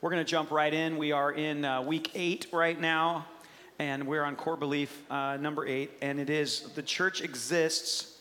We're going to jump right in. We are in uh, week eight right now, and we're on core belief uh, number eight, and it is the church exists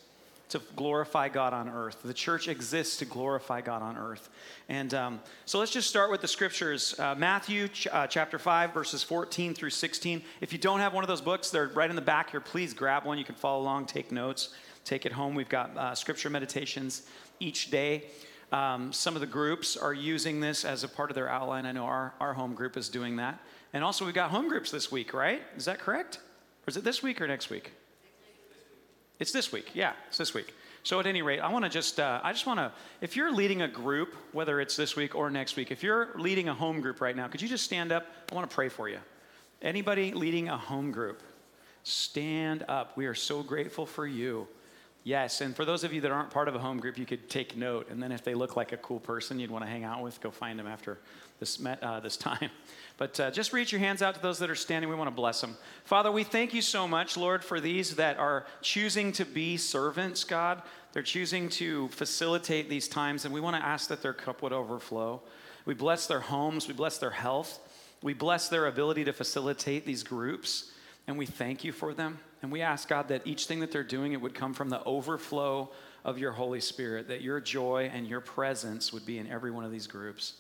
to glorify God on earth. The church exists to glorify God on earth. And um, so let's just start with the scriptures. Uh, Matthew ch- uh, chapter 5, verses 14 through 16. If you don't have one of those books, they're right in the back here. Please grab one. You can follow along, take notes, take it home. We've got uh, scripture meditations each day. Um, some of the groups are using this as a part of their outline. I know our, our home group is doing that. And also, we've got home groups this week, right? Is that correct? Or is it this week or next week? It's this week. Yeah, it's this week. So at any rate, I want to just, uh, I just want to, if you're leading a group, whether it's this week or next week, if you're leading a home group right now, could you just stand up? I want to pray for you. Anybody leading a home group, stand up. We are so grateful for you. Yes, and for those of you that aren't part of a home group, you could take note, and then if they look like a cool person you'd want to hang out with, go find them after this uh, this time. But uh, just reach your hands out to those that are standing. We want to bless them. Father, we thank you so much, Lord, for these that are choosing to be servants, God. They're choosing to facilitate these times, and we want to ask that their cup would overflow. We bless their homes, we bless their health, we bless their ability to facilitate these groups, and we thank you for them. And we ask, God, that each thing that they're doing, it would come from the overflow of your Holy Spirit, that your joy and your presence would be in every one of these groups.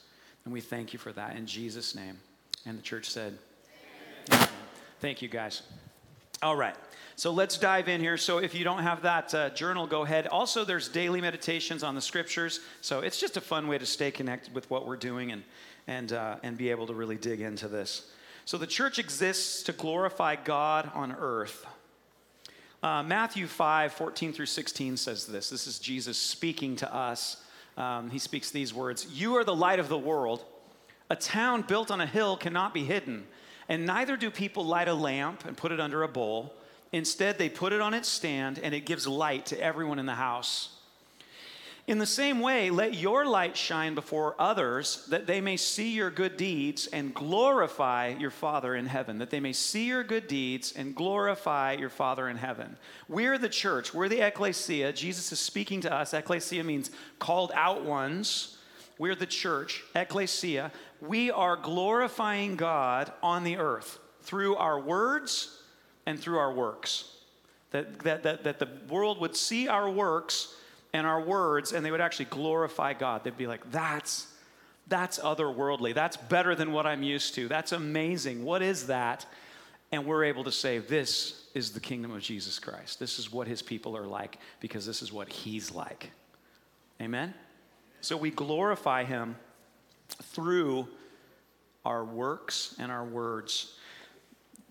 And we thank you for that in Jesus' name. And the church said, Amen. Thank you, guys. All right. So let's dive in here. So if you don't have that uh, journal, go ahead. Also, there's daily meditations on the scriptures. So it's just a fun way to stay connected with what we're doing and, and, uh, and be able to really dig into this. So the church exists to glorify God on earth. Uh, Matthew 5, 14 through 16 says this. This is Jesus speaking to us. Um, he speaks these words You are the light of the world. A town built on a hill cannot be hidden, and neither do people light a lamp and put it under a bowl. Instead, they put it on its stand, and it gives light to everyone in the house. In the same way, let your light shine before others that they may see your good deeds and glorify your Father in heaven. That they may see your good deeds and glorify your Father in heaven. We're the church, we're the ecclesia. Jesus is speaking to us. Ecclesia means called out ones. We're the church, ecclesia. We are glorifying God on the earth through our words and through our works. That, that, that, that the world would see our works and our words and they would actually glorify God. They'd be like, that's that's otherworldly. That's better than what I'm used to. That's amazing. What is that? And we're able to say, this is the kingdom of Jesus Christ. This is what his people are like because this is what he's like. Amen? So we glorify him through our works and our words.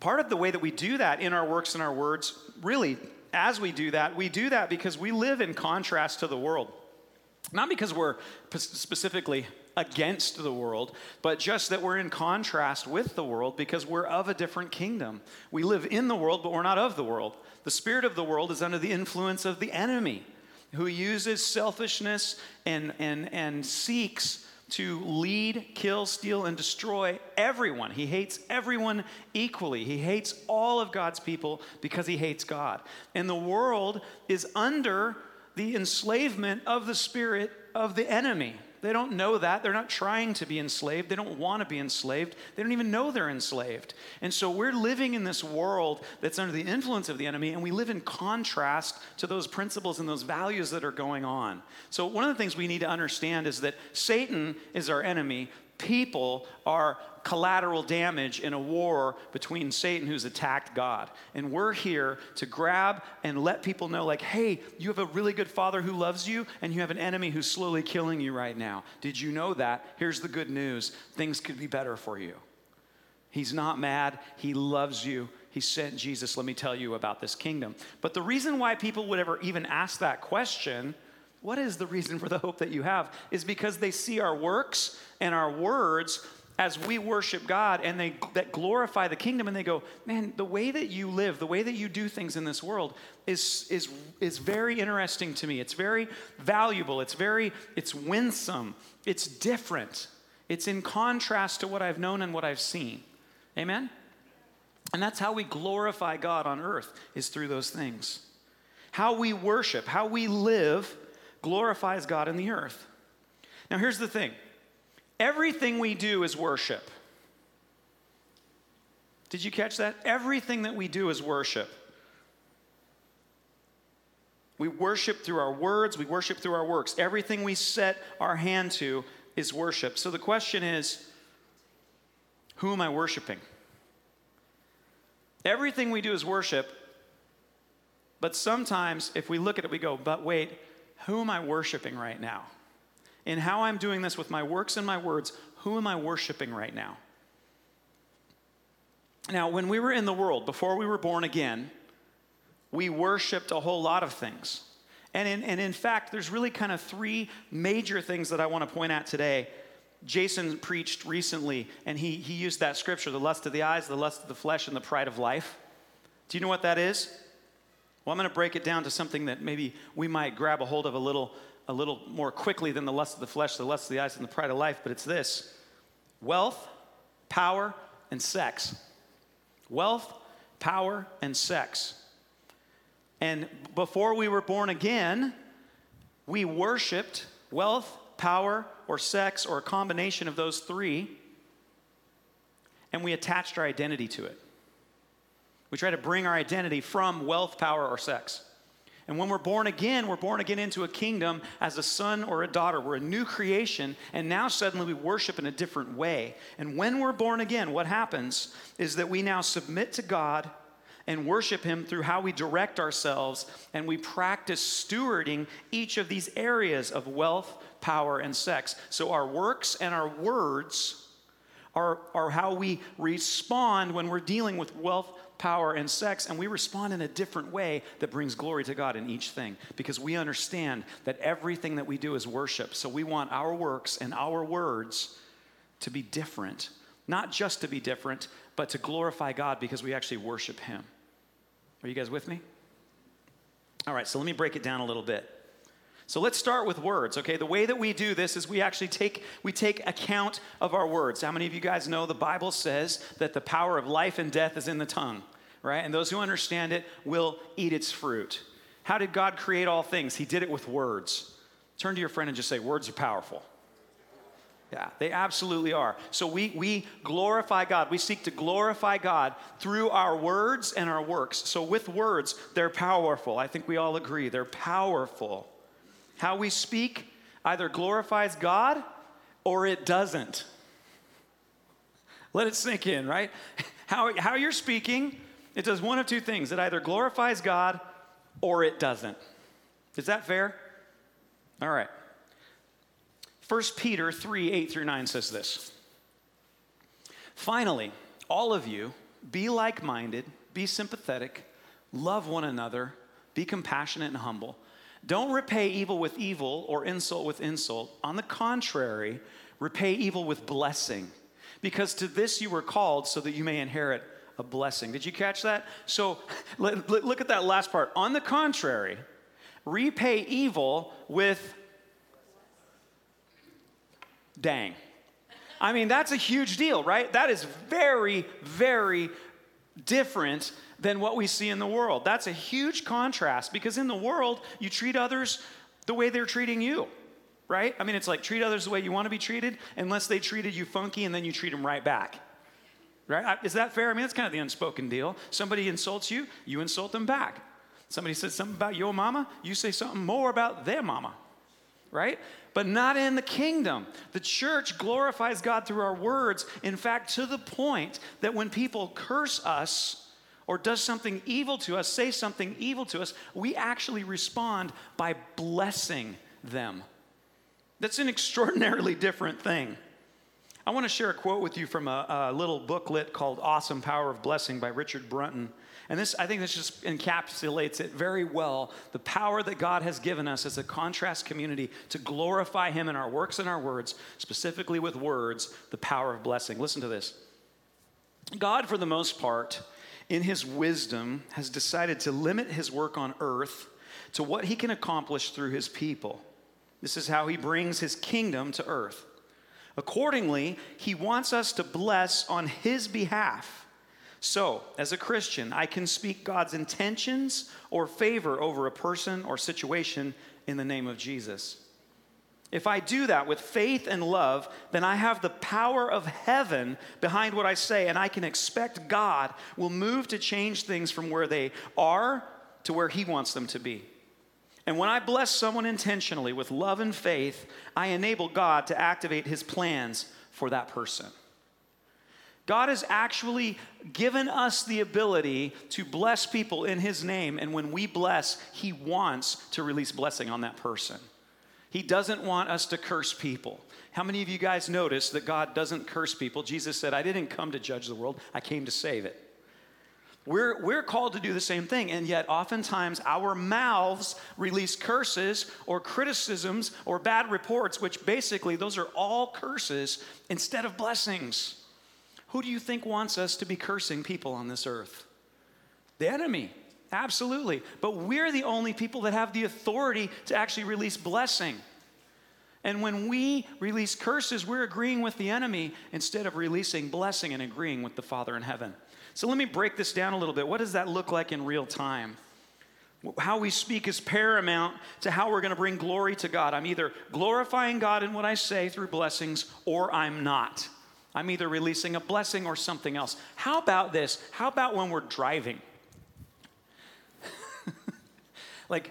Part of the way that we do that in our works and our words really as we do that, we do that because we live in contrast to the world. Not because we're specifically against the world, but just that we're in contrast with the world because we're of a different kingdom. We live in the world, but we're not of the world. The spirit of the world is under the influence of the enemy who uses selfishness and, and, and seeks to lead, kill, steal, and destroy everyone. He hates everyone equally. He hates all of God's people because he hates God. And the world is under the enslavement of the spirit of the enemy. They don't know that. They're not trying to be enslaved. They don't want to be enslaved. They don't even know they're enslaved. And so we're living in this world that's under the influence of the enemy, and we live in contrast to those principles and those values that are going on. So, one of the things we need to understand is that Satan is our enemy, people are collateral damage in a war between Satan, who's attacked God. And we're here to grab and let people know, like, hey, you have a really good father who loves you, and you have an enemy who's slowly killing you right now. Did you know that? Here's the good news things could be better for you. He's not mad, he loves you. He sent Jesus. Let me tell you about this kingdom. But the reason why people would ever even ask that question what is the reason for the hope that you have? Is because they see our works and our words as we worship God and they that glorify the kingdom and they go, man, the way that you live, the way that you do things in this world is is is very interesting to me. It's very valuable. It's very it's winsome. It's different. It's in contrast to what I've known and what I've seen. Amen. And that's how we glorify God on earth is through those things. How we worship, how we live glorifies God in the earth. Now, here's the thing Everything we do is worship. Did you catch that? Everything that we do is worship. We worship through our words, we worship through our works. Everything we set our hand to is worship. So the question is who am I worshiping? Everything we do is worship, but sometimes if we look at it, we go, but wait, who am I worshiping right now? In how I'm doing this with my works and my words, who am I worshiping right now? Now, when we were in the world, before we were born again, we worshiped a whole lot of things. And in, and in fact, there's really kind of three major things that I want to point out today. Jason preached recently, and he, he used that scripture the lust of the eyes, the lust of the flesh, and the pride of life. Do you know what that is? Well, I'm going to break it down to something that maybe we might grab a hold of a little, a little more quickly than the lust of the flesh, the lust of the eyes, and the pride of life, but it's this wealth, power, and sex. Wealth, power, and sex. And before we were born again, we worshiped wealth, power, or sex, or a combination of those three, and we attached our identity to it. We try to bring our identity from wealth, power, or sex. And when we're born again, we're born again into a kingdom as a son or a daughter. We're a new creation, and now suddenly we worship in a different way. And when we're born again, what happens is that we now submit to God and worship Him through how we direct ourselves, and we practice stewarding each of these areas of wealth, power, and sex. So our works and our words are, are how we respond when we're dealing with wealth, power, and sex, and we respond in a different way that brings glory to God in each thing because we understand that everything that we do is worship. So we want our works and our words to be different, not just to be different, but to glorify God because we actually worship Him. Are you guys with me? All right, so let me break it down a little bit. So let's start with words, okay? The way that we do this is we actually take we take account of our words. How many of you guys know the Bible says that the power of life and death is in the tongue, right? And those who understand it will eat its fruit. How did God create all things? He did it with words. Turn to your friend and just say, Words are powerful. Yeah, they absolutely are. So we, we glorify God. We seek to glorify God through our words and our works. So with words, they're powerful. I think we all agree. They're powerful. How we speak either glorifies God or it doesn't. Let it sink in, right? How, how you're speaking, it does one of two things. It either glorifies God or it doesn't. Is that fair? All right. 1 Peter 3 8 through 9 says this Finally, all of you, be like minded, be sympathetic, love one another, be compassionate and humble. Don't repay evil with evil or insult with insult. On the contrary, repay evil with blessing, because to this you were called so that you may inherit a blessing. Did you catch that? So look at that last part. On the contrary, repay evil with dang. I mean, that's a huge deal, right? That is very, very different than what we see in the world. That's a huge contrast because in the world, you treat others the way they're treating you, right? I mean, it's like treat others the way you want to be treated unless they treated you funky and then you treat them right back. Right? Is that fair? I mean, that's kind of the unspoken deal. Somebody insults you, you insult them back. Somebody says something about your mama, you say something more about their mama, right? But not in the kingdom. The church glorifies God through our words. In fact, to the point that when people curse us, or does something evil to us, say something evil to us, we actually respond by blessing them. That's an extraordinarily different thing. I want to share a quote with you from a, a, little booklet called Awesome Power of Blessing by Richard Brunton. And this, I think this just encapsulates it very well the power that God has given us as a contrast community to glorify Him in our works and our words, specifically with words, the power of blessing. Listen to this God, for the most part, in his wisdom, has decided to limit his work on earth to what he can accomplish through his people. This is how he brings his kingdom to earth. Accordingly, he wants us to bless on his behalf. So, as a Christian, I can speak God's intentions or favor over a person or situation in the name of Jesus. If I do that with faith and love, then I have the power of heaven behind what I say, and I can expect God will move to change things from where they are to where He wants them to be. And when I bless someone intentionally with love and faith, I enable God to activate His plans for that person. God has actually given us the ability to bless people in His name, and when we bless, He wants to release blessing on that person. He doesn't want us to curse people. How many of you guys notice that God doesn't curse people? Jesus said, I didn't come to judge the world, I came to save it. We're, we're called to do the same thing, and yet oftentimes our mouths release curses or criticisms or bad reports, which basically those are all curses instead of blessings. Who do you think wants us to be cursing people on this earth? The enemy. Absolutely. But we're the only people that have the authority to actually release blessing. And when we release curses, we're agreeing with the enemy instead of releasing blessing and agreeing with the Father in heaven. So let me break this down a little bit. What does that look like in real time? How we speak is paramount to how we're going to bring glory to God. I'm either glorifying God in what I say through blessings or I'm not. I'm either releasing a blessing or something else. How about this? How about when we're driving? Like,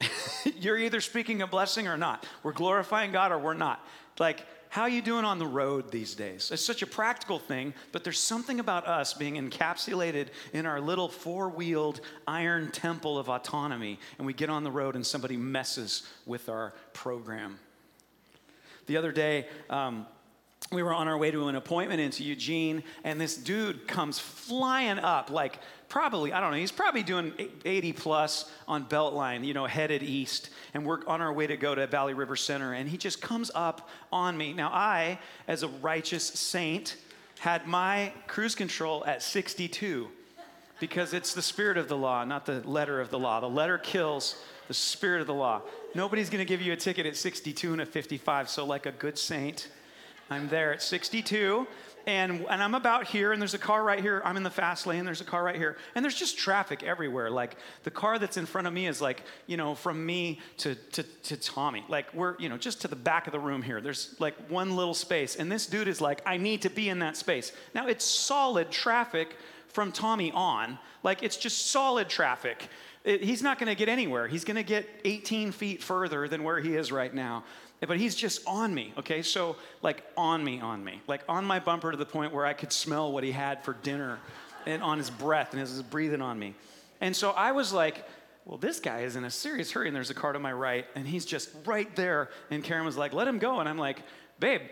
you're either speaking a blessing or not. We're glorifying God or we're not. Like, how are you doing on the road these days? It's such a practical thing, but there's something about us being encapsulated in our little four wheeled iron temple of autonomy, and we get on the road and somebody messes with our program. The other day, um, we were on our way to an appointment into Eugene, and this dude comes flying up, like probably, I don't know, he's probably doing 80 plus on Beltline, you know, headed east. And we're on our way to go to Valley River Center, and he just comes up on me. Now, I, as a righteous saint, had my cruise control at 62 because it's the spirit of the law, not the letter of the law. The letter kills, the spirit of the law. Nobody's gonna give you a ticket at 62 and a 55, so, like a good saint, I'm there at 62, and, and I'm about here, and there's a car right here. I'm in the fast lane, there's a car right here. And there's just traffic everywhere. Like, the car that's in front of me is like, you know, from me to, to, to Tommy. Like, we're, you know, just to the back of the room here. There's like one little space. And this dude is like, I need to be in that space. Now, it's solid traffic from Tommy on. Like, it's just solid traffic. He's not going to get anywhere. He's going to get 18 feet further than where he is right now but he's just on me, okay? So, like, on me, on me. Like, on my bumper to the point where I could smell what he had for dinner and on his breath and his breathing on me. And so I was like, well, this guy is in a serious hurry, and there's a car to my right, and he's just right there. And Karen was like, let him go. And I'm like, babe,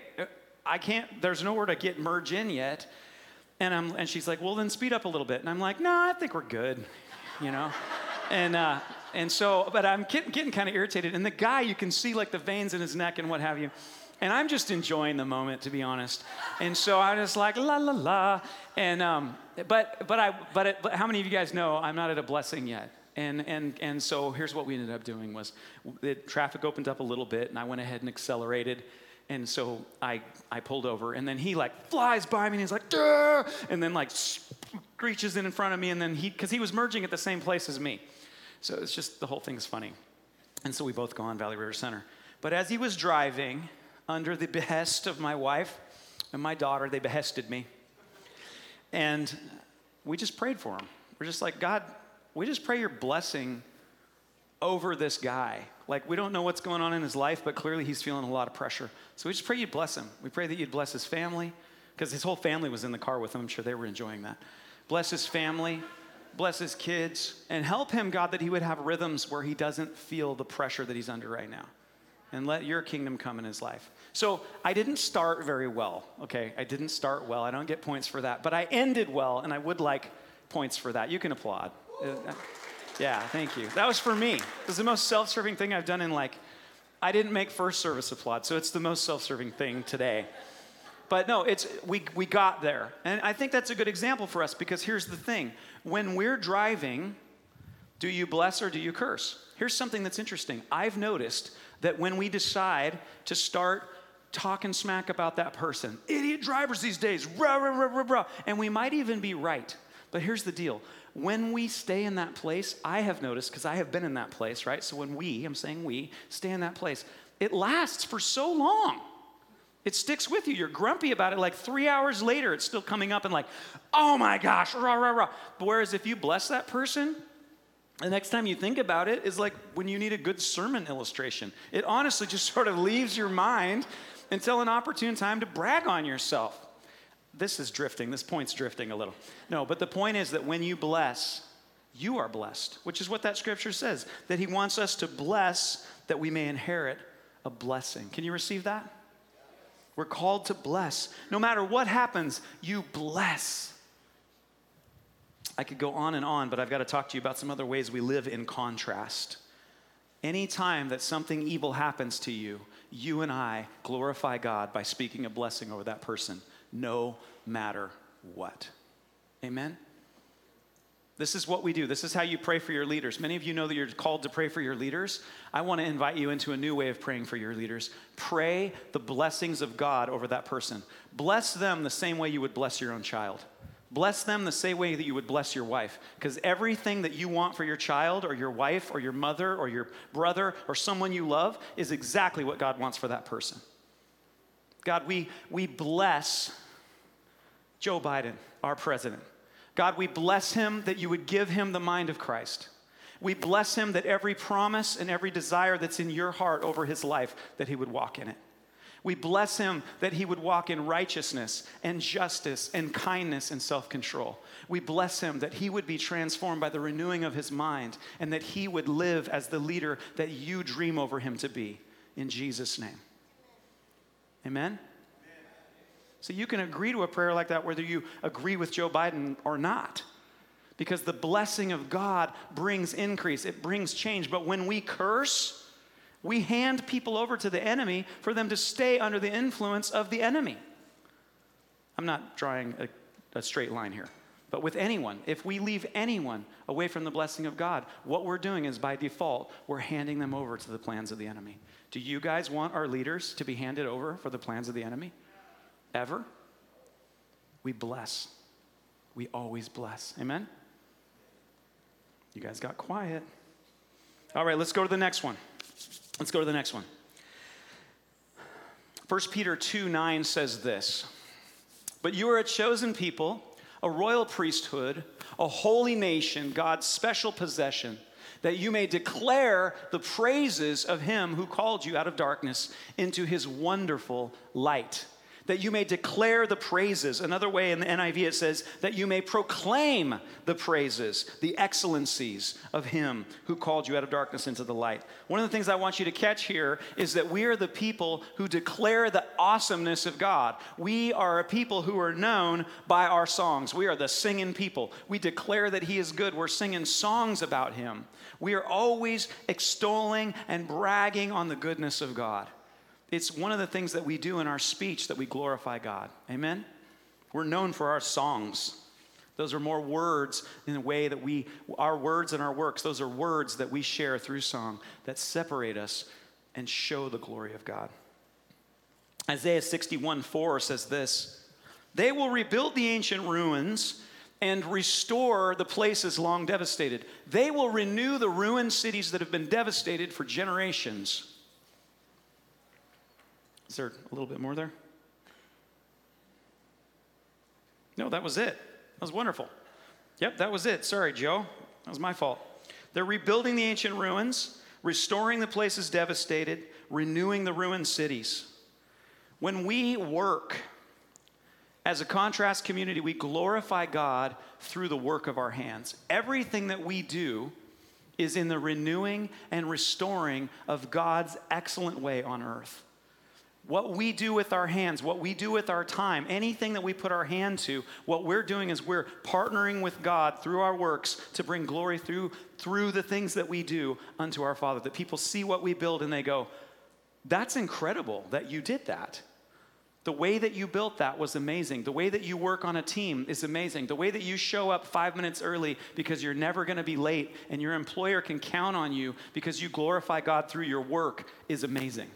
I can't, there's nowhere to get merge in yet. And, I'm, and she's like, well, then speed up a little bit. And I'm like, no, nah, I think we're good, you know? And, uh, and so, but I'm getting, getting kind of irritated. And the guy, you can see like the veins in his neck and what have you. And I'm just enjoying the moment, to be honest. And so I was like, la la la. And um, but but I but, it, but how many of you guys know I'm not at a blessing yet? And and and so here's what we ended up doing was the traffic opened up a little bit, and I went ahead and accelerated. And so I, I pulled over, and then he like flies by me, and he's like, Duh! and then like screeches in in front of me, and then he, because he was merging at the same place as me. So it's just the whole thing is funny. And so we both go on Valley River Center. But as he was driving, under the behest of my wife and my daughter, they behested me. And we just prayed for him. We're just like, God, we just pray your blessing over this guy. Like, we don't know what's going on in his life, but clearly he's feeling a lot of pressure. So we just pray you'd bless him. We pray that you'd bless his family, because his whole family was in the car with him. I'm sure they were enjoying that. Bless his family bless his kids, and help him, God, that he would have rhythms where he doesn't feel the pressure that he's under right now. And let your kingdom come in his life. So I didn't start very well, okay? I didn't start well. I don't get points for that. But I ended well, and I would like points for that. You can applaud. Uh, yeah, thank you. That was for me. It was the most self serving thing I've done in like, I didn't make first service applaud, so it's the most self serving thing today. But no, it's we we got there. And I think that's a good example for us because here's the thing. When we're driving, do you bless or do you curse? Here's something that's interesting. I've noticed that when we decide to start talking smack about that person, idiot drivers these days, rah, rah, rah, rah, rah, and we might even be right. But here's the deal when we stay in that place, I have noticed, because I have been in that place, right? So when we, I'm saying we, stay in that place, it lasts for so long. It sticks with you. You're grumpy about it. Like three hours later, it's still coming up and like, oh my gosh, rah, rah, rah. But whereas if you bless that person, the next time you think about it is like when you need a good sermon illustration. It honestly just sort of leaves your mind until an opportune time to brag on yourself. This is drifting. This point's drifting a little. No, but the point is that when you bless, you are blessed, which is what that scripture says, that he wants us to bless that we may inherit a blessing. Can you receive that? We're called to bless. No matter what happens, you bless. I could go on and on, but I've got to talk to you about some other ways we live in contrast. Anytime that something evil happens to you, you and I glorify God by speaking a blessing over that person, no matter what. Amen? This is what we do. This is how you pray for your leaders. Many of you know that you're called to pray for your leaders. I want to invite you into a new way of praying for your leaders. Pray the blessings of God over that person. Bless them the same way you would bless your own child. Bless them the same way that you would bless your wife. Because everything that you want for your child or your wife or your mother or your brother or someone you love is exactly what God wants for that person. God, we, we bless Joe Biden, our president. God, we bless him that you would give him the mind of Christ. We bless him that every promise and every desire that's in your heart over his life, that he would walk in it. We bless him that he would walk in righteousness and justice and kindness and self control. We bless him that he would be transformed by the renewing of his mind and that he would live as the leader that you dream over him to be. In Jesus' name. Amen? So you can agree to a prayer like that whether you agree with Joe Biden or not. Because the blessing of God brings increase, it brings change. But when we curse, we hand people over to the enemy for them to stay under the influence of the enemy. I'm not drawing a, a straight line here. But with anyone, if we leave anyone away from the blessing of God, what we're doing is by default, we're handing them over to the plans of the enemy. Do you guys want our leaders to be handed over for the plans of the enemy? Ever, we bless. We always bless. Amen? You guys got quiet. All right, let's go to the next one. Let's go to the next one. 1 Peter 2 9 says this But you are a chosen people, a royal priesthood, a holy nation, God's special possession, that you may declare the praises of him who called you out of darkness into his wonderful light that you may declare the praises. Another way in the NIV it says, that you may proclaim the praises, the excellencies of Him who called you out of darkness into the light. One of the things I want you to catch here is that we are the people who declare the awesomeness of God. We are a people who are known by our songs. We are the singing people. We declare that He is good. We're singing songs about Him. We are always extolling and bragging on the goodness of God. It's one of the things that we do in our speech that we glorify God. Amen? We're known for our songs. Those are more words in a way that we, our words and our works, those are words that we share through song that separate us and show the glory of God. Isaiah 61 4 says this They will rebuild the ancient ruins and restore the places long devastated. They will renew the ruined cities that have been devastated for generations. Is there a little bit more there? No, that was it. That was wonderful. Yep, that was it. Sorry, Joe. That was my fault. They're rebuilding the ancient ruins, restoring the places devastated, renewing the ruined cities. When we work as a contrast community, we glorify God through the work of our hands. Everything that we do is in the renewing and restoring of God's excellent way on earth. What we do with our hands, what we do with our time, anything that we put our hand to, what we're doing is we're partnering with God through our works to bring glory through, through the things that we do unto our Father. That people see what we build and they go, That's incredible that you did that. The way that you built that was amazing. The way that you work on a team is amazing. The way that you show up five minutes early because you're never going to be late and your employer can count on you because you glorify God through your work is amazing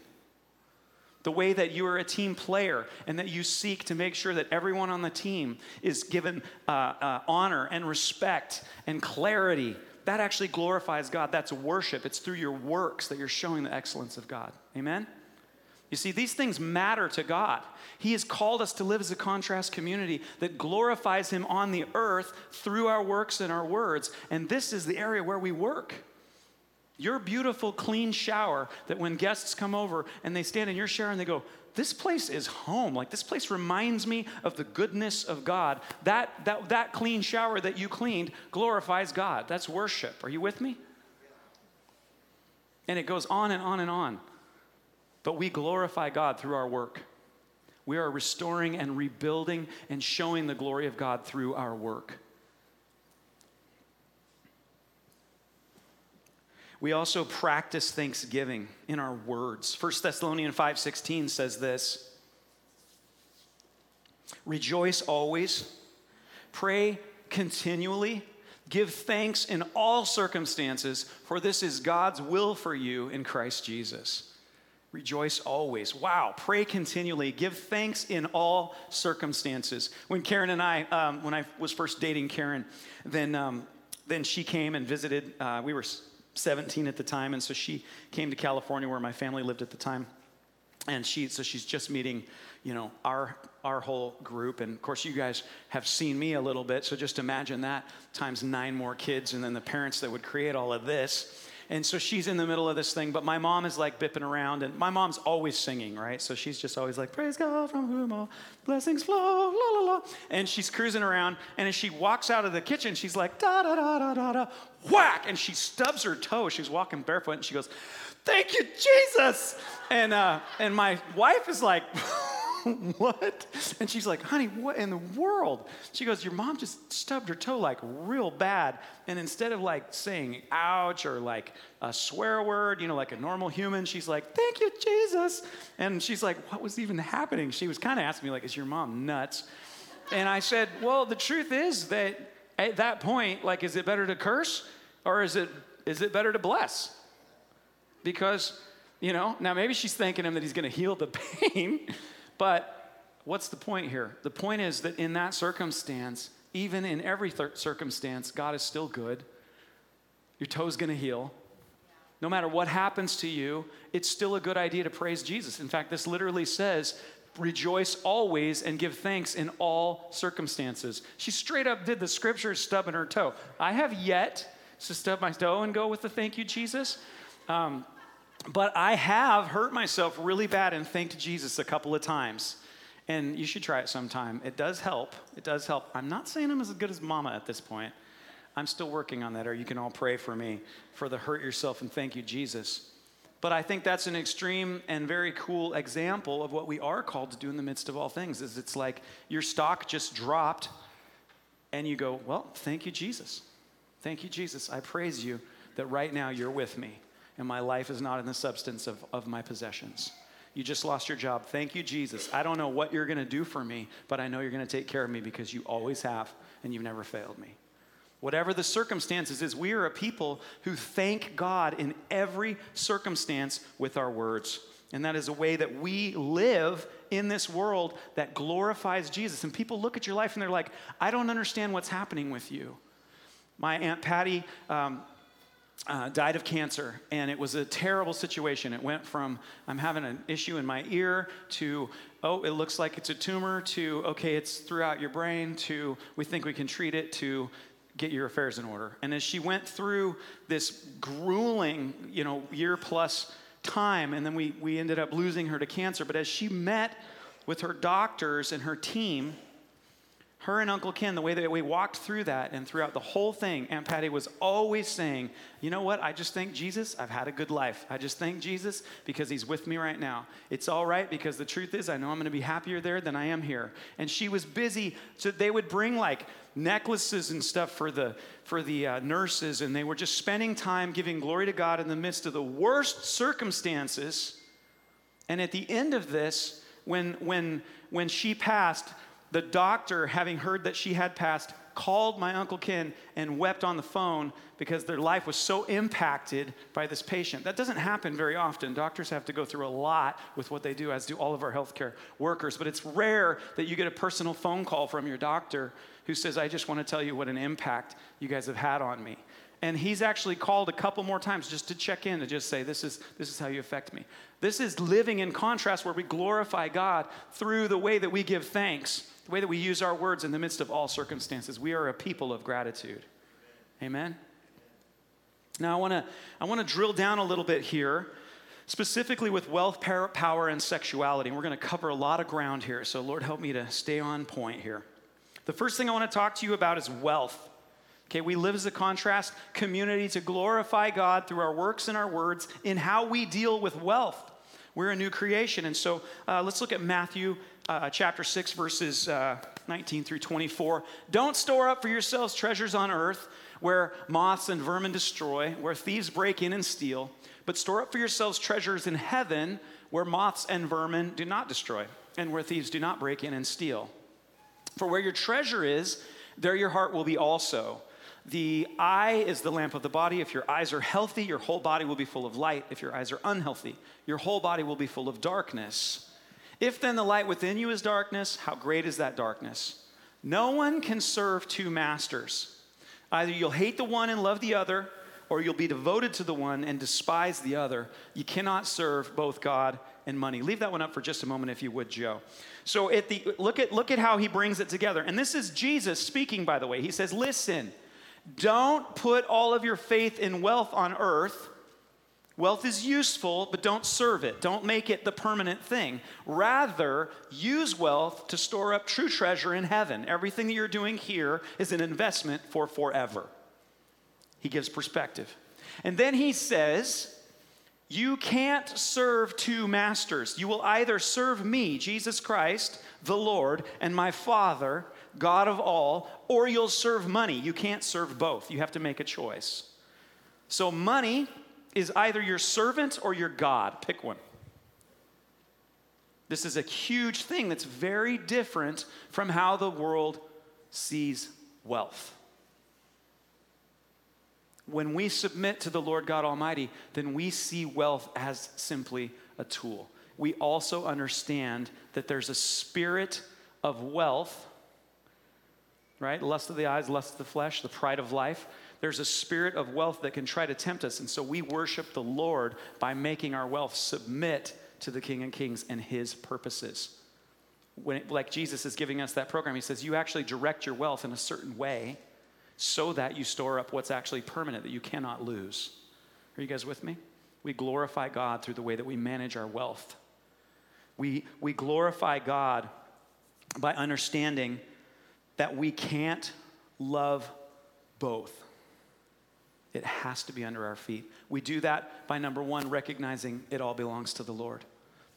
the way that you are a team player and that you seek to make sure that everyone on the team is given uh, uh, honor and respect and clarity that actually glorifies God. That's worship. It's through your works that you're showing the excellence of God. Amen? You see, these things matter to God. He has called us to live as a contrast community that glorifies Him on the earth through our works and our words. And this is the area where we work. Your beautiful, clean shower that when guests come over and they stand in your shower and they go, This place is home. Like, this place reminds me of the goodness of God. That, that, that clean shower that you cleaned glorifies God. That's worship. Are you with me? And it goes on and on and on. But we glorify God through our work. We are restoring and rebuilding and showing the glory of God through our work. We also practice thanksgiving in our words. 1 Thessalonians 5:16 says this. Rejoice always, pray continually, give thanks in all circumstances, for this is God's will for you in Christ Jesus. Rejoice always. Wow. Pray continually. Give thanks in all circumstances. When Karen and I, um, when I was first dating Karen, then, um, then she came and visited. Uh, we were 17 at the time, and so she came to California where my family lived at the time. And she, so she's just meeting, you know, our our whole group. And of course, you guys have seen me a little bit, so just imagine that times nine more kids, and then the parents that would create all of this. And so she's in the middle of this thing, but my mom is like bipping around, and my mom's always singing, right? So she's just always like, Praise God from whom all blessings flow, la la la. And she's cruising around, and as she walks out of the kitchen, she's like, Da da da da da da, whack! And she stubs her toe. She's walking barefoot, and she goes, Thank you, Jesus! And, uh, and my wife is like, what? And she's like, honey, what in the world? She goes, your mom just stubbed her toe like real bad. And instead of like saying ouch or like a swear word, you know, like a normal human, she's like, thank you, Jesus. And she's like, what was even happening? She was kind of asking me, like, is your mom nuts? And I said, well, the truth is that at that point, like, is it better to curse or is it, is it better to bless? Because, you know, now maybe she's thanking him that he's going to heal the pain. But what's the point here? The point is that in that circumstance, even in every circumstance, God is still good. Your toe's gonna heal. No matter what happens to you, it's still a good idea to praise Jesus. In fact, this literally says, rejoice always and give thanks in all circumstances. She straight up did the scripture stubbing her toe. I have yet to stub my toe and go with the thank you, Jesus. Um, but I have hurt myself really bad and thanked Jesus a couple of times. And you should try it sometime. It does help. It does help. I'm not saying I'm as good as mama at this point. I'm still working on that, or you can all pray for me for the hurt yourself and thank you, Jesus. But I think that's an extreme and very cool example of what we are called to do in the midst of all things. Is it's like your stock just dropped, and you go, "Well, thank you, Jesus. Thank you, Jesus. I praise you that right now you're with me and my life is not in the substance of, of my possessions. You just lost your job. Thank you, Jesus. I don't know what you're going to do for me, but I know you're going to take care of me because you always have and you've never failed me. Whatever the circumstances is, we are a people who thank God in every circumstance with our words. And that is a way that we live in this world that glorifies Jesus. And people look at your life and they're like, I don't understand what's happening with you. My Aunt Patty, um, uh, died of cancer, and it was a terrible situation. It went from I'm having an issue in my ear to oh, it looks like it's a tumor to okay, it's throughout your brain to we think we can treat it to get your affairs in order. And as she went through this grueling, you know, year plus time, and then we, we ended up losing her to cancer, but as she met with her doctors and her team, her and Uncle Ken, the way that we walked through that and throughout the whole thing, Aunt Patty was always saying, You know what? I just thank Jesus. I've had a good life. I just thank Jesus because he's with me right now. It's all right because the truth is, I know I'm going to be happier there than I am here. And she was busy. So they would bring like necklaces and stuff for the, for the uh, nurses, and they were just spending time giving glory to God in the midst of the worst circumstances. And at the end of this, when, when, when she passed, the doctor, having heard that she had passed, called my Uncle Ken and wept on the phone because their life was so impacted by this patient. That doesn't happen very often. Doctors have to go through a lot with what they do, as do all of our healthcare workers. But it's rare that you get a personal phone call from your doctor who says, I just want to tell you what an impact you guys have had on me. And he's actually called a couple more times just to check in to just say, this is, this is how you affect me. This is living in contrast where we glorify God through the way that we give thanks, the way that we use our words in the midst of all circumstances. We are a people of gratitude. Amen? Now, I want to I wanna drill down a little bit here, specifically with wealth, power, and sexuality. And we're going to cover a lot of ground here. So, Lord, help me to stay on point here. The first thing I want to talk to you about is wealth. Okay, we live as a contrast community to glorify God through our works and our words in how we deal with wealth. We're a new creation. And so uh, let's look at Matthew uh, chapter 6, verses uh, 19 through 24. Don't store up for yourselves treasures on earth where moths and vermin destroy, where thieves break in and steal, but store up for yourselves treasures in heaven where moths and vermin do not destroy, and where thieves do not break in and steal. For where your treasure is, there your heart will be also. The eye is the lamp of the body. If your eyes are healthy, your whole body will be full of light. If your eyes are unhealthy, your whole body will be full of darkness. If then the light within you is darkness, how great is that darkness? No one can serve two masters. Either you'll hate the one and love the other, or you'll be devoted to the one and despise the other. You cannot serve both God and money. Leave that one up for just a moment, if you would, Joe. So at the, look, at, look at how he brings it together. And this is Jesus speaking, by the way. He says, Listen, don't put all of your faith in wealth on earth. Wealth is useful, but don't serve it. Don't make it the permanent thing. Rather, use wealth to store up true treasure in heaven. Everything that you're doing here is an investment for forever. He gives perspective. And then he says, You can't serve two masters. You will either serve me, Jesus Christ, the Lord, and my Father, God of all, or you'll serve money. You can't serve both. You have to make a choice. So, money is either your servant or your God. Pick one. This is a huge thing that's very different from how the world sees wealth. When we submit to the Lord God Almighty, then we see wealth as simply a tool. We also understand that there's a spirit of wealth right? Lust of the eyes, lust of the flesh, the pride of life. There's a spirit of wealth that can try to tempt us. And so we worship the Lord by making our wealth submit to the King of Kings and his purposes. When it, like Jesus is giving us that program, he says, You actually direct your wealth in a certain way so that you store up what's actually permanent that you cannot lose. Are you guys with me? We glorify God through the way that we manage our wealth. We, we glorify God by understanding that we can't love both. It has to be under our feet. We do that by number one, recognizing it all belongs to the Lord.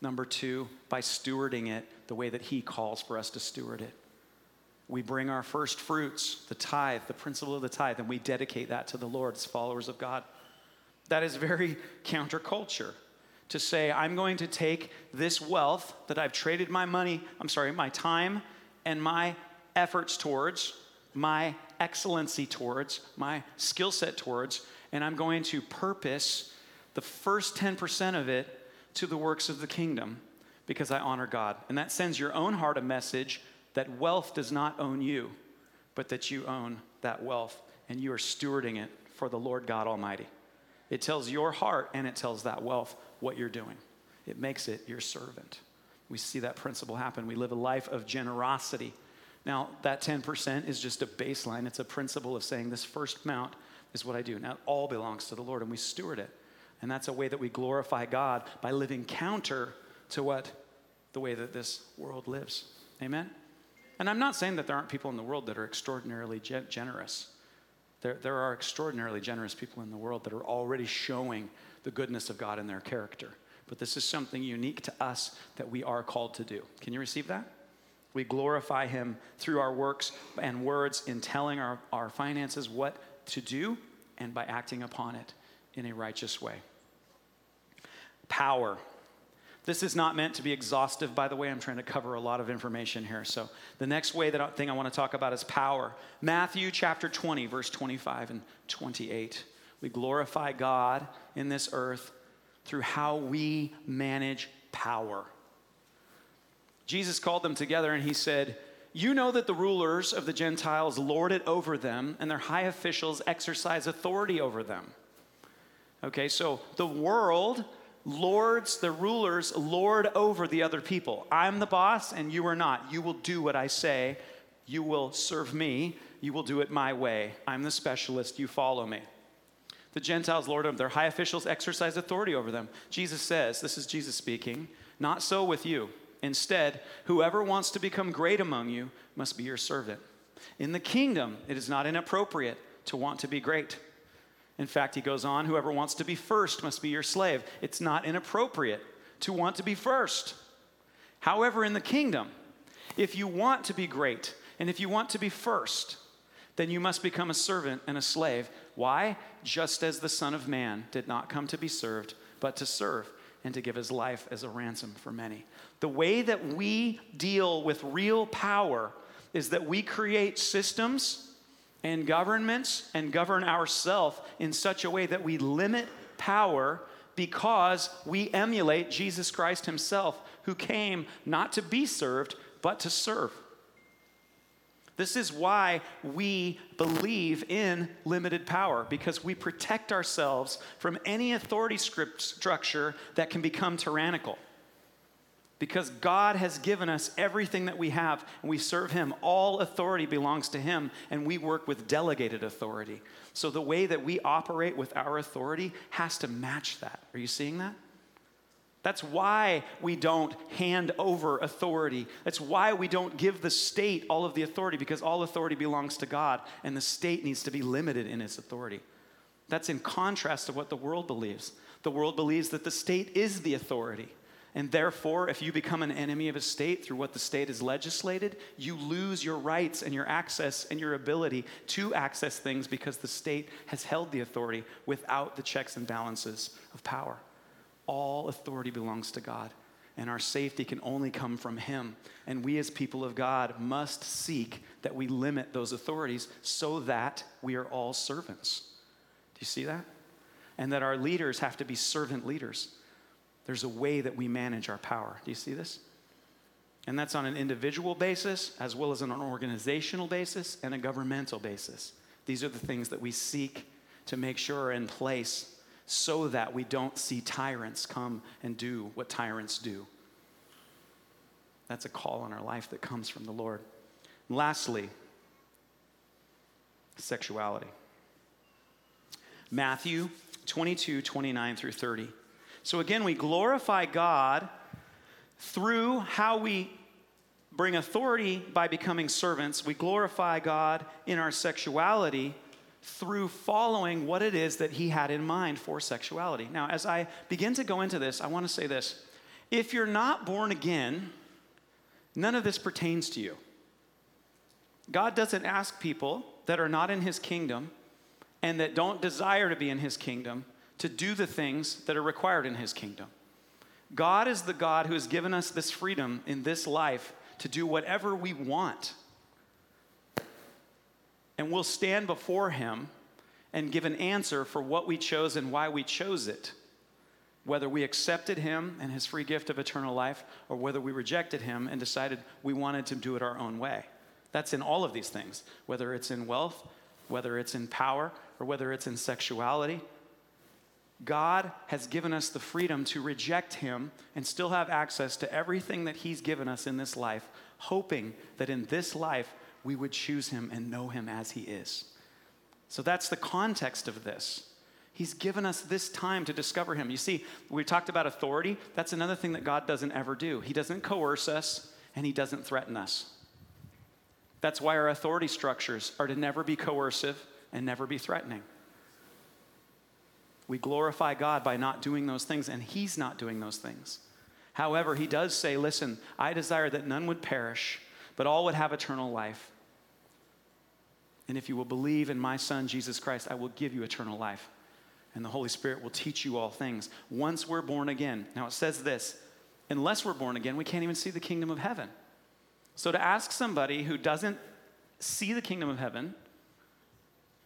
Number two, by stewarding it the way that He calls for us to steward it. We bring our first fruits, the tithe, the principle of the tithe, and we dedicate that to the Lord as followers of God. That is very counterculture to say, I'm going to take this wealth that I've traded my money, I'm sorry, my time and my efforts towards, my excellency towards, my skill set towards, and I'm going to purpose the first 10% of it to the works of the kingdom because I honor God. And that sends your own heart a message that wealth does not own you, but that you own that wealth and you are stewarding it for the Lord God Almighty. It tells your heart and it tells that wealth what you're doing. It makes it your servant. We see that principle happen. We live a life of generosity now, that 10% is just a baseline. It's a principle of saying this first amount is what I do. Now, it all belongs to the Lord, and we steward it. And that's a way that we glorify God by living counter to what the way that this world lives. Amen? And I'm not saying that there aren't people in the world that are extraordinarily generous. There, there are extraordinarily generous people in the world that are already showing the goodness of God in their character. But this is something unique to us that we are called to do. Can you receive that? We glorify Him through our works and words in telling our, our finances what to do and by acting upon it in a righteous way. Power. This is not meant to be exhaustive, by the way. I'm trying to cover a lot of information here. So, the next way that I, thing I want to talk about is power. Matthew chapter 20, verse 25 and 28. We glorify God in this earth through how we manage power. Jesus called them together and he said, You know that the rulers of the Gentiles lord it over them, and their high officials exercise authority over them. Okay, so the world lords, the rulers lord over the other people. I'm the boss, and you are not. You will do what I say. You will serve me. You will do it my way. I'm the specialist. You follow me. The Gentiles lord them. Their high officials exercise authority over them. Jesus says, this is Jesus speaking, not so with you. Instead, whoever wants to become great among you must be your servant. In the kingdom, it is not inappropriate to want to be great. In fact, he goes on, whoever wants to be first must be your slave. It's not inappropriate to want to be first. However, in the kingdom, if you want to be great and if you want to be first, then you must become a servant and a slave. Why? Just as the Son of Man did not come to be served, but to serve and to give his life as a ransom for many. The way that we deal with real power is that we create systems and governments and govern ourselves in such a way that we limit power because we emulate Jesus Christ himself, who came not to be served, but to serve. This is why we believe in limited power, because we protect ourselves from any authority structure that can become tyrannical. Because God has given us everything that we have, and we serve Him. All authority belongs to Him, and we work with delegated authority. So the way that we operate with our authority has to match that. Are you seeing that? That's why we don't hand over authority. That's why we don't give the state all of the authority because all authority belongs to God and the state needs to be limited in its authority. That's in contrast to what the world believes. The world believes that the state is the authority. And therefore, if you become an enemy of a state through what the state has legislated, you lose your rights and your access and your ability to access things because the state has held the authority without the checks and balances of power all authority belongs to God, and our safety can only come from Him. And we, as people of God, must seek that we limit those authorities so that we are all servants. Do you see that? And that our leaders have to be servant leaders. There's a way that we manage our power. Do you see this? And that's on an individual basis, as well as on an organizational basis and a governmental basis. These are the things that we seek to make sure are in place so that we don't see tyrants come and do what tyrants do. That's a call on our life that comes from the Lord. lastly, sexuality. Matthew 22, 29 through 30. So again, we glorify God through how we bring authority by becoming servants. We glorify God in our sexuality through following what it is that he had in mind for sexuality. Now, as I begin to go into this, I want to say this. If you're not born again, none of this pertains to you. God doesn't ask people that are not in his kingdom and that don't desire to be in his kingdom to do the things that are required in his kingdom. God is the God who has given us this freedom in this life to do whatever we want and we'll stand before Him and give an answer for what we chose and why we chose it. Whether we accepted Him and His free gift of eternal life, or whether we rejected Him and decided we wanted to do it our own way. That's in all of these things, whether it's in wealth, whether it's in power, or whether it's in sexuality. God has given us the freedom to reject Him and still have access to everything that He's given us in this life, hoping that in this life we would choose him and know him as he is. So that's the context of this. He's given us this time to discover him. You see, we talked about authority. That's another thing that God doesn't ever do. He doesn't coerce us and he doesn't threaten us. That's why our authority structures are to never be coercive and never be threatening. We glorify God by not doing those things, and He's not doing those things. However, He does say, Listen, I desire that none would perish, but all would have eternal life. And if you will believe in my Son, Jesus Christ, I will give you eternal life. And the Holy Spirit will teach you all things once we're born again. Now it says this unless we're born again, we can't even see the kingdom of heaven. So to ask somebody who doesn't see the kingdom of heaven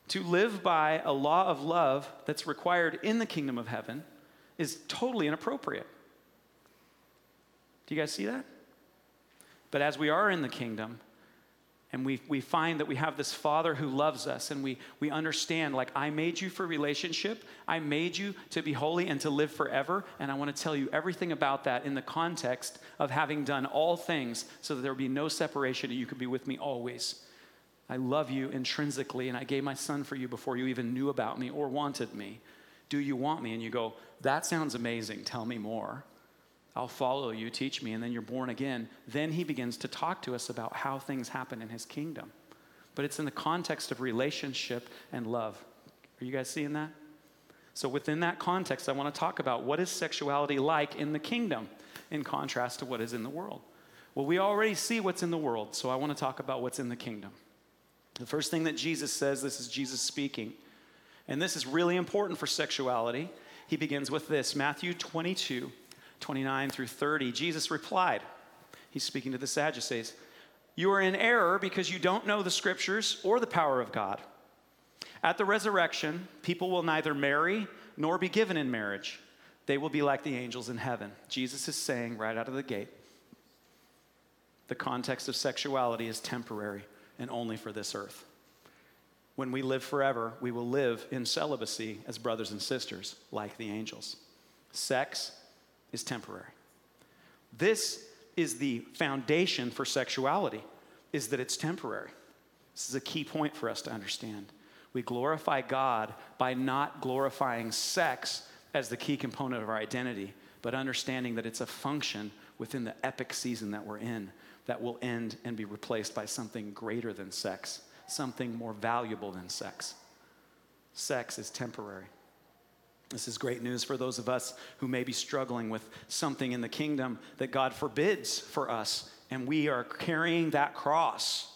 to live by a law of love that's required in the kingdom of heaven is totally inappropriate. Do you guys see that? But as we are in the kingdom, and we, we find that we have this father who loves us and we, we understand like i made you for relationship i made you to be holy and to live forever and i want to tell you everything about that in the context of having done all things so that there would be no separation and you could be with me always. I love you intrinsically and i gave my son for you before you even knew about me or wanted me. Do you want me? And you go that sounds amazing. Tell me more I'll follow you, teach me, and then you're born again. Then he begins to talk to us about how things happen in his kingdom. But it's in the context of relationship and love. Are you guys seeing that? So, within that context, I want to talk about what is sexuality like in the kingdom in contrast to what is in the world. Well, we already see what's in the world, so I want to talk about what's in the kingdom. The first thing that Jesus says, this is Jesus speaking, and this is really important for sexuality. He begins with this Matthew 22, 29 through 30, Jesus replied, He's speaking to the Sadducees, You are in error because you don't know the scriptures or the power of God. At the resurrection, people will neither marry nor be given in marriage. They will be like the angels in heaven. Jesus is saying right out of the gate the context of sexuality is temporary and only for this earth. When we live forever, we will live in celibacy as brothers and sisters, like the angels. Sex is temporary. This is the foundation for sexuality is that it's temporary. This is a key point for us to understand. We glorify God by not glorifying sex as the key component of our identity, but understanding that it's a function within the epic season that we're in that will end and be replaced by something greater than sex, something more valuable than sex. Sex is temporary. This is great news for those of us who may be struggling with something in the kingdom that God forbids for us, and we are carrying that cross.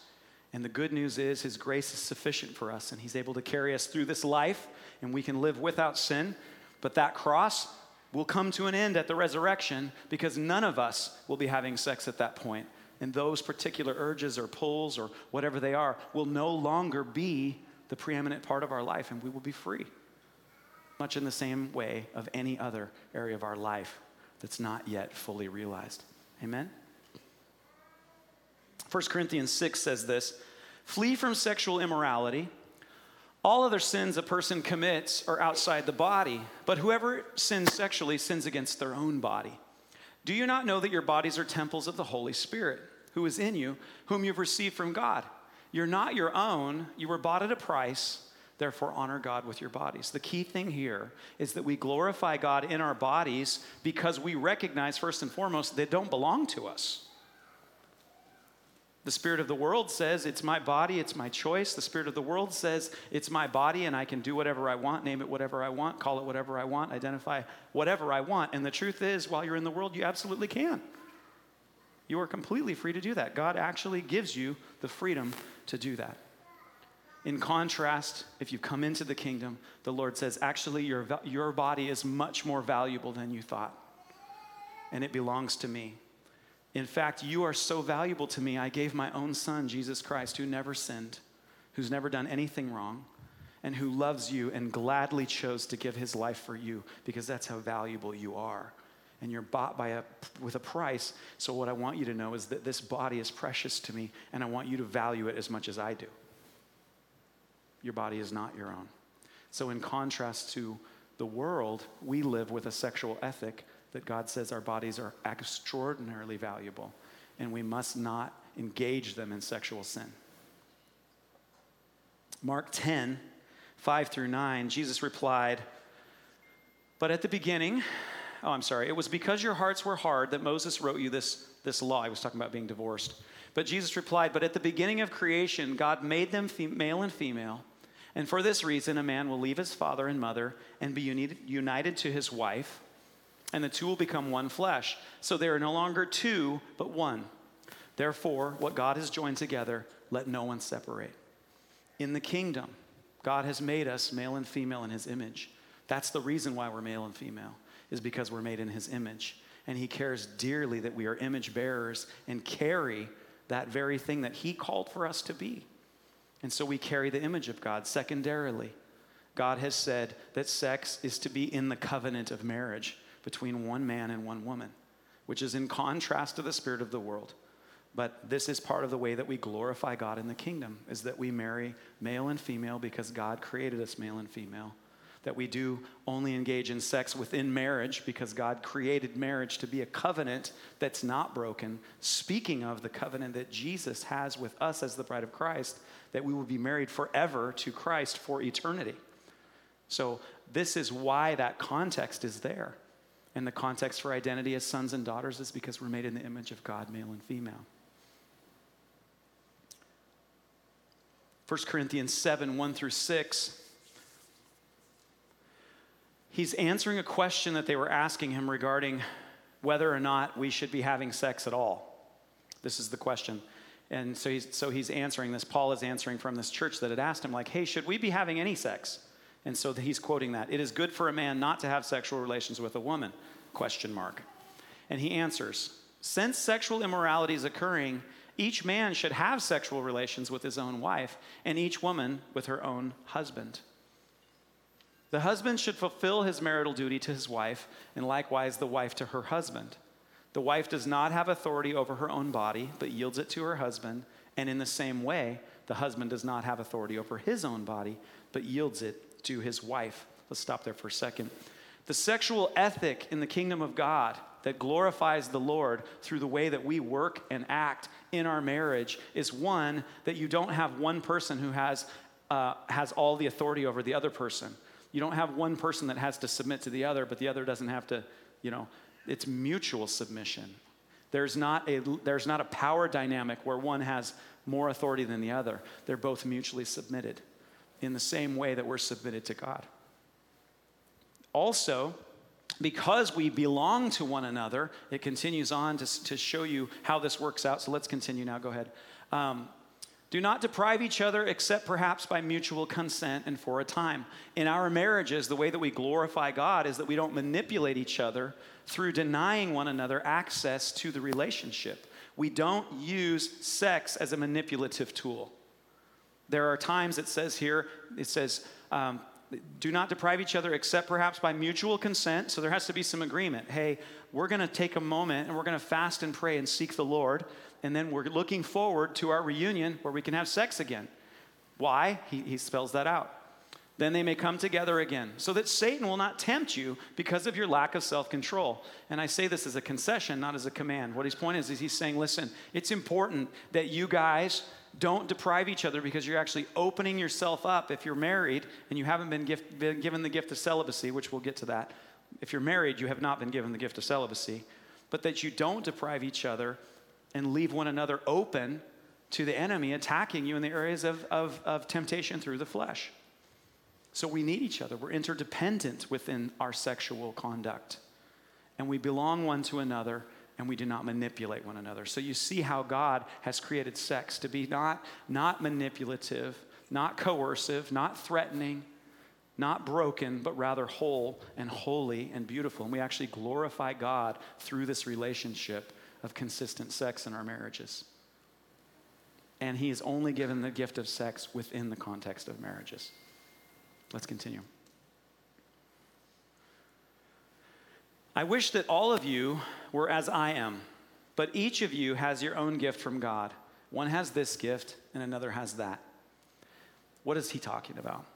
And the good news is, His grace is sufficient for us, and He's able to carry us through this life, and we can live without sin. But that cross will come to an end at the resurrection because none of us will be having sex at that point. And those particular urges or pulls or whatever they are will no longer be the preeminent part of our life, and we will be free much in the same way of any other area of our life that's not yet fully realized. Amen? 1 Corinthians 6 says this Flee from sexual immorality. All other sins a person commits are outside the body, but whoever sins sexually sins against their own body. Do you not know that your bodies are temples of the Holy Spirit, who is in you, whom you've received from God? You're not your own, you were bought at a price. Therefore, honor God with your bodies. The key thing here is that we glorify God in our bodies because we recognize, first and foremost, they don't belong to us. The spirit of the world says, It's my body, it's my choice. The spirit of the world says, It's my body, and I can do whatever I want, name it whatever I want, call it whatever I want, identify whatever I want. And the truth is, while you're in the world, you absolutely can. You are completely free to do that. God actually gives you the freedom to do that. In contrast, if you come into the kingdom, the Lord says, actually, your, your body is much more valuable than you thought, and it belongs to me. In fact, you are so valuable to me, I gave my own son, Jesus Christ, who never sinned, who's never done anything wrong, and who loves you and gladly chose to give his life for you because that's how valuable you are. And you're bought by a, with a price. So, what I want you to know is that this body is precious to me, and I want you to value it as much as I do your body is not your own. So, in contrast to the world, we live with a sexual ethic that God says our bodies are extraordinarily valuable and we must not engage them in sexual sin. Mark 10, 5 through 9, Jesus replied, But at the beginning, oh, I'm sorry, it was because your hearts were hard that Moses wrote you this, this law. I was talking about being divorced. But Jesus replied, But at the beginning of creation, God made them male and female. And for this reason, a man will leave his father and mother and be united to his wife, and the two will become one flesh. So they are no longer two, but one. Therefore, what God has joined together, let no one separate. In the kingdom, God has made us male and female in his image. That's the reason why we're male and female, is because we're made in his image. And he cares dearly that we are image bearers and carry that very thing that he called for us to be. And so we carry the image of God. Secondarily, God has said that sex is to be in the covenant of marriage between one man and one woman, which is in contrast to the spirit of the world. But this is part of the way that we glorify God in the kingdom is that we marry male and female because God created us male and female. That we do only engage in sex within marriage because God created marriage to be a covenant that's not broken. Speaking of the covenant that Jesus has with us as the bride of Christ, that we will be married forever to Christ for eternity. So, this is why that context is there. And the context for identity as sons and daughters is because we're made in the image of God, male and female. 1 Corinthians 7 1 through 6. He's answering a question that they were asking him regarding whether or not we should be having sex at all. This is the question. And so he's, so he's answering this. Paul is answering from this church that had asked him, like, hey, should we be having any sex? And so he's quoting that. It is good for a man not to have sexual relations with a woman, question mark. And he answers, since sexual immorality is occurring, each man should have sexual relations with his own wife, and each woman with her own husband. The husband should fulfill his marital duty to his wife, and likewise the wife to her husband. The wife does not have authority over her own body, but yields it to her husband, and in the same way, the husband does not have authority over his own body, but yields it to his wife. Let's stop there for a second. The sexual ethic in the kingdom of God that glorifies the Lord through the way that we work and act in our marriage is one that you don't have one person who has, uh, has all the authority over the other person. You don't have one person that has to submit to the other, but the other doesn't have to, you know, it's mutual submission. There's not a, there's not a power dynamic where one has more authority than the other. They're both mutually submitted in the same way that we're submitted to God. Also, because we belong to one another, it continues on to, to show you how this works out. So let's continue now. Go ahead. Um, do not deprive each other except perhaps by mutual consent and for a time. In our marriages, the way that we glorify God is that we don't manipulate each other through denying one another access to the relationship. We don't use sex as a manipulative tool. There are times it says here, it says, um, do not deprive each other except perhaps by mutual consent. So there has to be some agreement. Hey, we're going to take a moment and we're going to fast and pray and seek the Lord. And then we're looking forward to our reunion where we can have sex again. Why? He, he spells that out. Then they may come together again, so that Satan will not tempt you because of your lack of self control. And I say this as a concession, not as a command. What his point is, is he's saying, listen, it's important that you guys don't deprive each other because you're actually opening yourself up if you're married and you haven't been, gift, been given the gift of celibacy, which we'll get to that. If you're married, you have not been given the gift of celibacy, but that you don't deprive each other and leave one another open to the enemy attacking you in the areas of, of, of temptation through the flesh. So we need each other. We're interdependent within our sexual conduct, and we belong one to another and we do not manipulate one another. So you see how God has created sex to be not, not manipulative, not coercive, not threatening, not broken, but rather whole and holy and beautiful. And we actually glorify God through this relationship of consistent sex in our marriages. And He is only given the gift of sex within the context of marriages. Let's continue. I wish that all of you were as I am, but each of you has your own gift from God. One has this gift, and another has that. What is he talking about?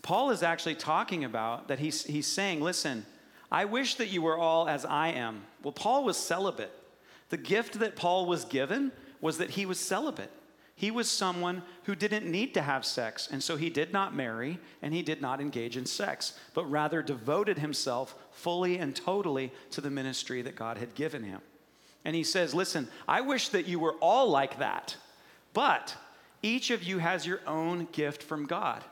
Paul is actually talking about that he's, he's saying, listen, I wish that you were all as I am. Well, Paul was celibate. The gift that Paul was given was that he was celibate. He was someone who didn't need to have sex, and so he did not marry and he did not engage in sex, but rather devoted himself fully and totally to the ministry that God had given him. And he says, Listen, I wish that you were all like that, but each of you has your own gift from God.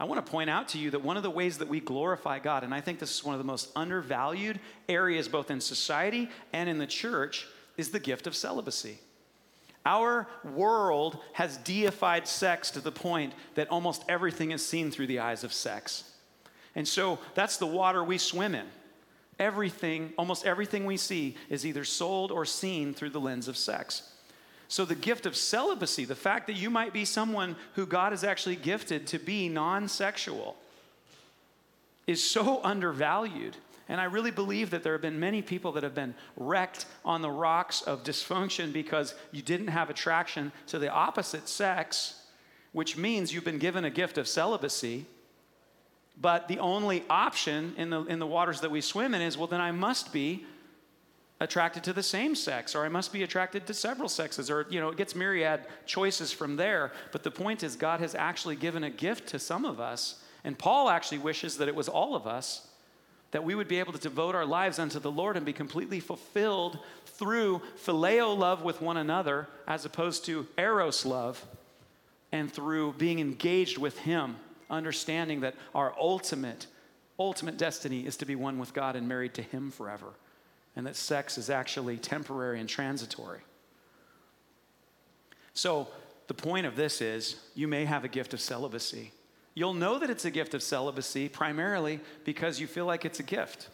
I want to point out to you that one of the ways that we glorify God, and I think this is one of the most undervalued areas both in society and in the church, is the gift of celibacy. Our world has deified sex to the point that almost everything is seen through the eyes of sex. And so that's the water we swim in. Everything, almost everything we see, is either sold or seen through the lens of sex. So, the gift of celibacy, the fact that you might be someone who God has actually gifted to be non sexual, is so undervalued And I really believe that there have been many people that have been wrecked on the rocks of dysfunction because you didn't have attraction to the opposite sex, which means you've been given a gift of celibacy. But the only option in the, in the waters that we swim in is well, then I must be attracted to the same sex or i must be attracted to several sexes or you know it gets myriad choices from there but the point is god has actually given a gift to some of us and paul actually wishes that it was all of us that we would be able to devote our lives unto the lord and be completely fulfilled through phileo love with one another as opposed to eros love and through being engaged with him understanding that our ultimate ultimate destiny is to be one with god and married to him forever and that sex is actually temporary and transitory. So, the point of this is you may have a gift of celibacy. You'll know that it's a gift of celibacy primarily because you feel like it's a gift.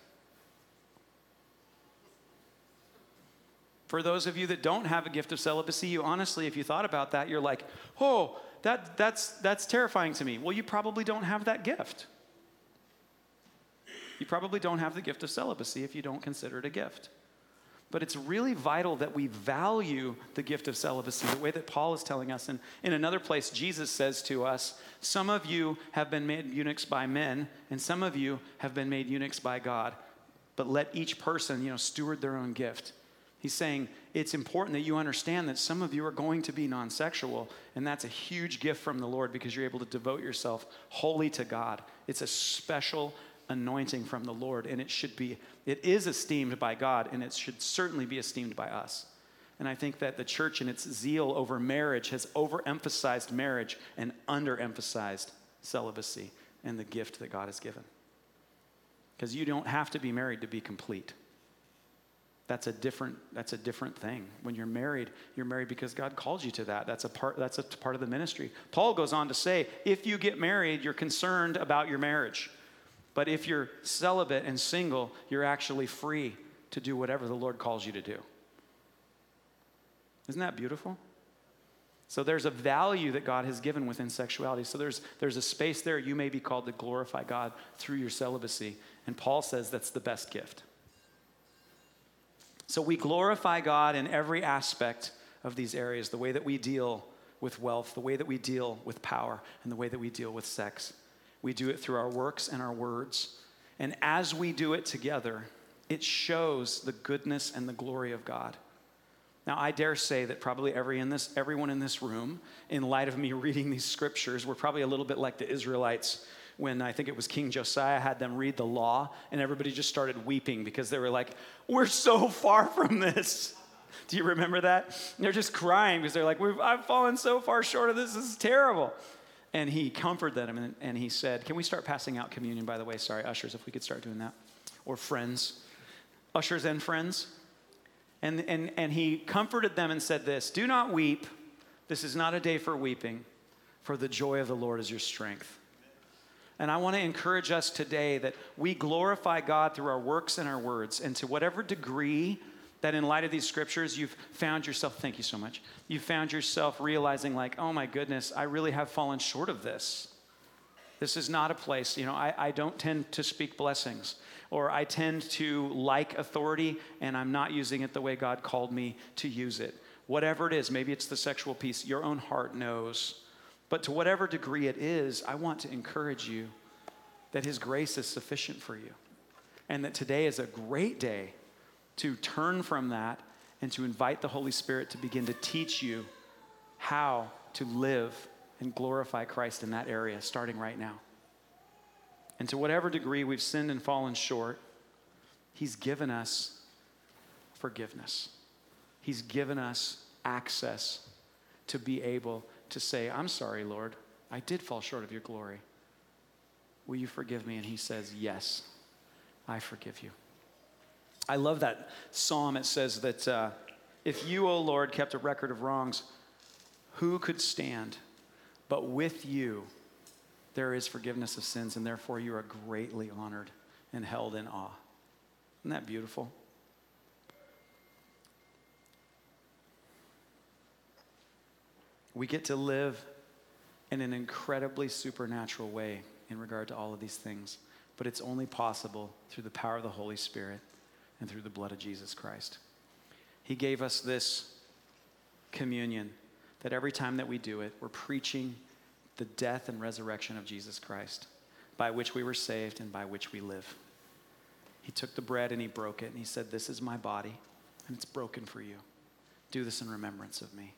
For those of you that don't have a gift of celibacy, you honestly, if you thought about that, you're like, oh, that, that's, that's terrifying to me. Well, you probably don't have that gift. You probably don't have the gift of celibacy if you don't consider it a gift. But it's really vital that we value the gift of celibacy, the way that Paul is telling us. And in another place, Jesus says to us, Some of you have been made eunuchs by men, and some of you have been made eunuchs by God. But let each person, you know, steward their own gift. He's saying it's important that you understand that some of you are going to be non sexual, and that's a huge gift from the Lord because you're able to devote yourself wholly to God. It's a special anointing from the Lord, and it should be, it is esteemed by God, and it should certainly be esteemed by us. And I think that the church, in its zeal over marriage, has overemphasized marriage and underemphasized celibacy and the gift that God has given. Because you don't have to be married to be complete. That's a different that's a different thing. When you're married, you're married because God calls you to that. That's a part that's a part of the ministry. Paul goes on to say, if you get married, you're concerned about your marriage. But if you're celibate and single, you're actually free to do whatever the Lord calls you to do. Isn't that beautiful? So there's a value that God has given within sexuality. So there's, there's a space there you may be called to glorify God through your celibacy. And Paul says that's the best gift. So we glorify God in every aspect of these areas the way that we deal with wealth, the way that we deal with power, and the way that we deal with sex. We do it through our works and our words. And as we do it together, it shows the goodness and the glory of God. Now, I dare say that probably every in this, everyone in this room, in light of me reading these scriptures, we're probably a little bit like the Israelites when I think it was King Josiah had them read the law, and everybody just started weeping because they were like, We're so far from this. Do you remember that? And they're just crying because they're like, I've fallen so far short of this. This is terrible. And he comforted them and, and he said, Can we start passing out communion, by the way? Sorry, ushers, if we could start doing that. Or friends. Ushers and friends. And, and, and he comforted them and said this Do not weep. This is not a day for weeping, for the joy of the Lord is your strength. And I want to encourage us today that we glorify God through our works and our words. And to whatever degree that in light of these scriptures, you've found yourself, thank you so much, you've found yourself realizing, like, oh my goodness, I really have fallen short of this. This is not a place, you know, I, I don't tend to speak blessings, or I tend to like authority and I'm not using it the way God called me to use it. Whatever it is, maybe it's the sexual piece, your own heart knows. But to whatever degree it is, I want to encourage you that His grace is sufficient for you. And that today is a great day to turn from that and to invite the Holy Spirit to begin to teach you how to live and glorify Christ in that area, starting right now. And to whatever degree we've sinned and fallen short, He's given us forgiveness. He's given us access to be able to say, I'm sorry, Lord, I did fall short of your glory. Will you forgive me? And He says, Yes, I forgive you. I love that psalm. It says that uh, if you, O Lord, kept a record of wrongs, who could stand? But with you, there is forgiveness of sins, and therefore you are greatly honored and held in awe. Isn't that beautiful? We get to live in an incredibly supernatural way in regard to all of these things but it's only possible through the power of the Holy Spirit and through the blood of Jesus Christ. He gave us this communion that every time that we do it, we're preaching the death and resurrection of Jesus Christ, by which we were saved and by which we live. He took the bread and he broke it and he said, This is my body and it's broken for you. Do this in remembrance of me.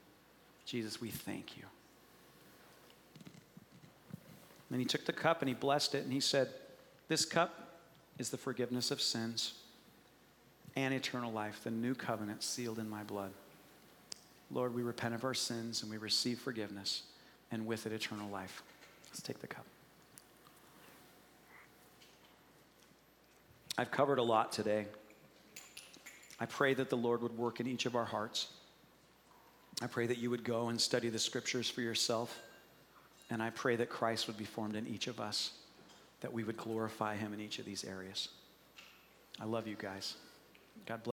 Jesus, we thank you. And he took the cup and he blessed it and he said, This cup is the forgiveness of sins and eternal life, the new covenant sealed in my blood. Lord, we repent of our sins and we receive forgiveness and with it eternal life. Let's take the cup. I've covered a lot today. I pray that the Lord would work in each of our hearts. I pray that you would go and study the scriptures for yourself. And I pray that Christ would be formed in each of us, that we would glorify him in each of these areas. I love you guys. God bless.